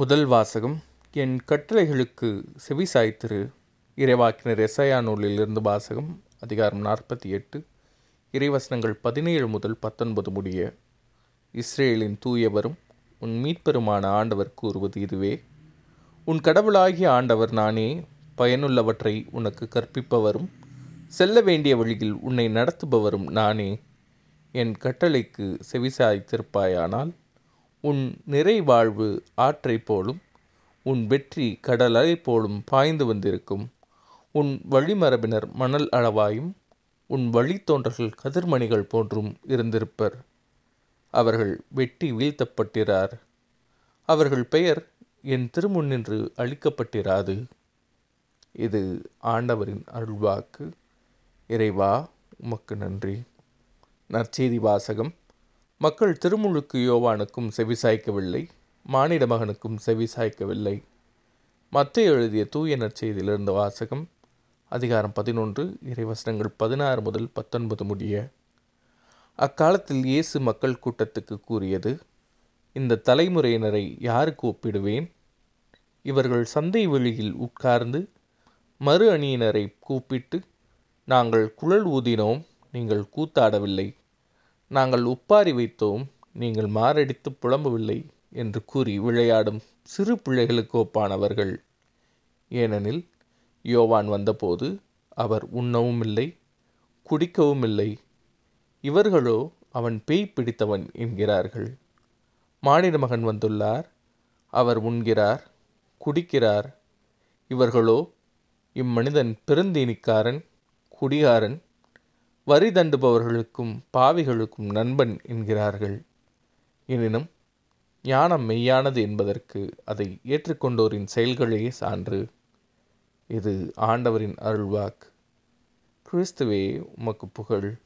முதல் வாசகம் என் கட்டளைகளுக்கு செவிசாய்த்திரு இறைவாக்கினர் எசையா நூலிலிருந்து வாசகம் அதிகாரம் நாற்பத்தி எட்டு இறைவசனங்கள் பதினேழு முதல் பத்தொன்பது முடிய. இஸ்ரேலின் தூயவரும் உன் மீட்பெருமான ஆண்டவர் கூறுவது இதுவே. உன் கடவுளாகிய ஆண்டவர் நானே பயனுள்ளவற்றை உனக்கு கற்பிப்பவரும் செல்ல வேண்டிய வழியில் உன்னை நடத்துபவரும் நானே. என் கட்டளைக்கு செவிசாய்த்திருப்பாயானால் உன் நிறைவாழ்வு ஆற்றைப் போலும் உன் வெற்றி கடலலை போலும் பாய்ந்து வந்திருக்கும். உன் வழிமரபினர் மணல் அளவாயும் உன் வழித்தோன்றர்கள் கதிர்மணிகள் போன்றும் இருந்திருப்பர். அவர்கள் வெட்டி வீழ்த்தப்பட்டிரார். அவர்கள் பெயர் என் திருமுன்னின்று அழிக்கப்பட்டிராது இது ஆண்டவரின் அருள்வாக்கு. இறைவா உமக்கு நன்றி. நற்செய்தி வாசகம். மக்கள் திருமுழுக்கு யோவானுக்கும் செவிசாய்க்கவில்லை மானிட மகனுக்கும் செவிசாய்க்கவில்லை மத்திய எழுதிய தூய நற்செய்தியிலிருந்த வாசகம் அதிகாரம் பதினொன்று இறைவசனங்கள் பதினாறு முதல் பத்தொன்பது முடிய. அக்காலத்தில் இயேசு மக்கள் கூட்டத்துக்கு கூறியது இந்த தலைமுறையினரை யாருக்கு ஒப்பிடுவேன்? இவர்கள் சந்தை வெளியில் உட்கார்ந்து மறு அணியினரை கூப்பிட்டு நாங்கள் குழல் ஊதினோம் நீங்கள் கூத்தாடவில்லை. நாங்கள் உப்பாரி வைத்தோம் நீங்கள் மாரடித்து புலம்பவில்லை என்று கூறி விளையாடும் சிறு பிள்ளைகளுக்கு ஒப்பானவர்கள். ஏனெனில் யோவான் வந்தபோது அவர் உண்ணவும் இல்லை குடிக்கவும் இல்லை இவர்களோ அவன் பேய் பிடித்தவன் என்கிறார்கள். மானிட மகன் வந்துள்ளார் அவர் உண்கிறார் குடிக்கிறார். இவர்களோ இம்மனிதன் பெருந்தீனிக்காரன் குடிகாரன் வரி தண்டுபவர்களுக்கும் பாவிகளுக்கும் நண்பன் என்கிறார்கள். எனினும் ஞானம் மெய்யானது என்பதற்கு அதை ஏற்றுக்கொண்டோரின் செயல்களே சான்று. இது ஆண்டவரின் அருள்வாக்கு. கிறிஸ்துவே உமக்கு புகழ்.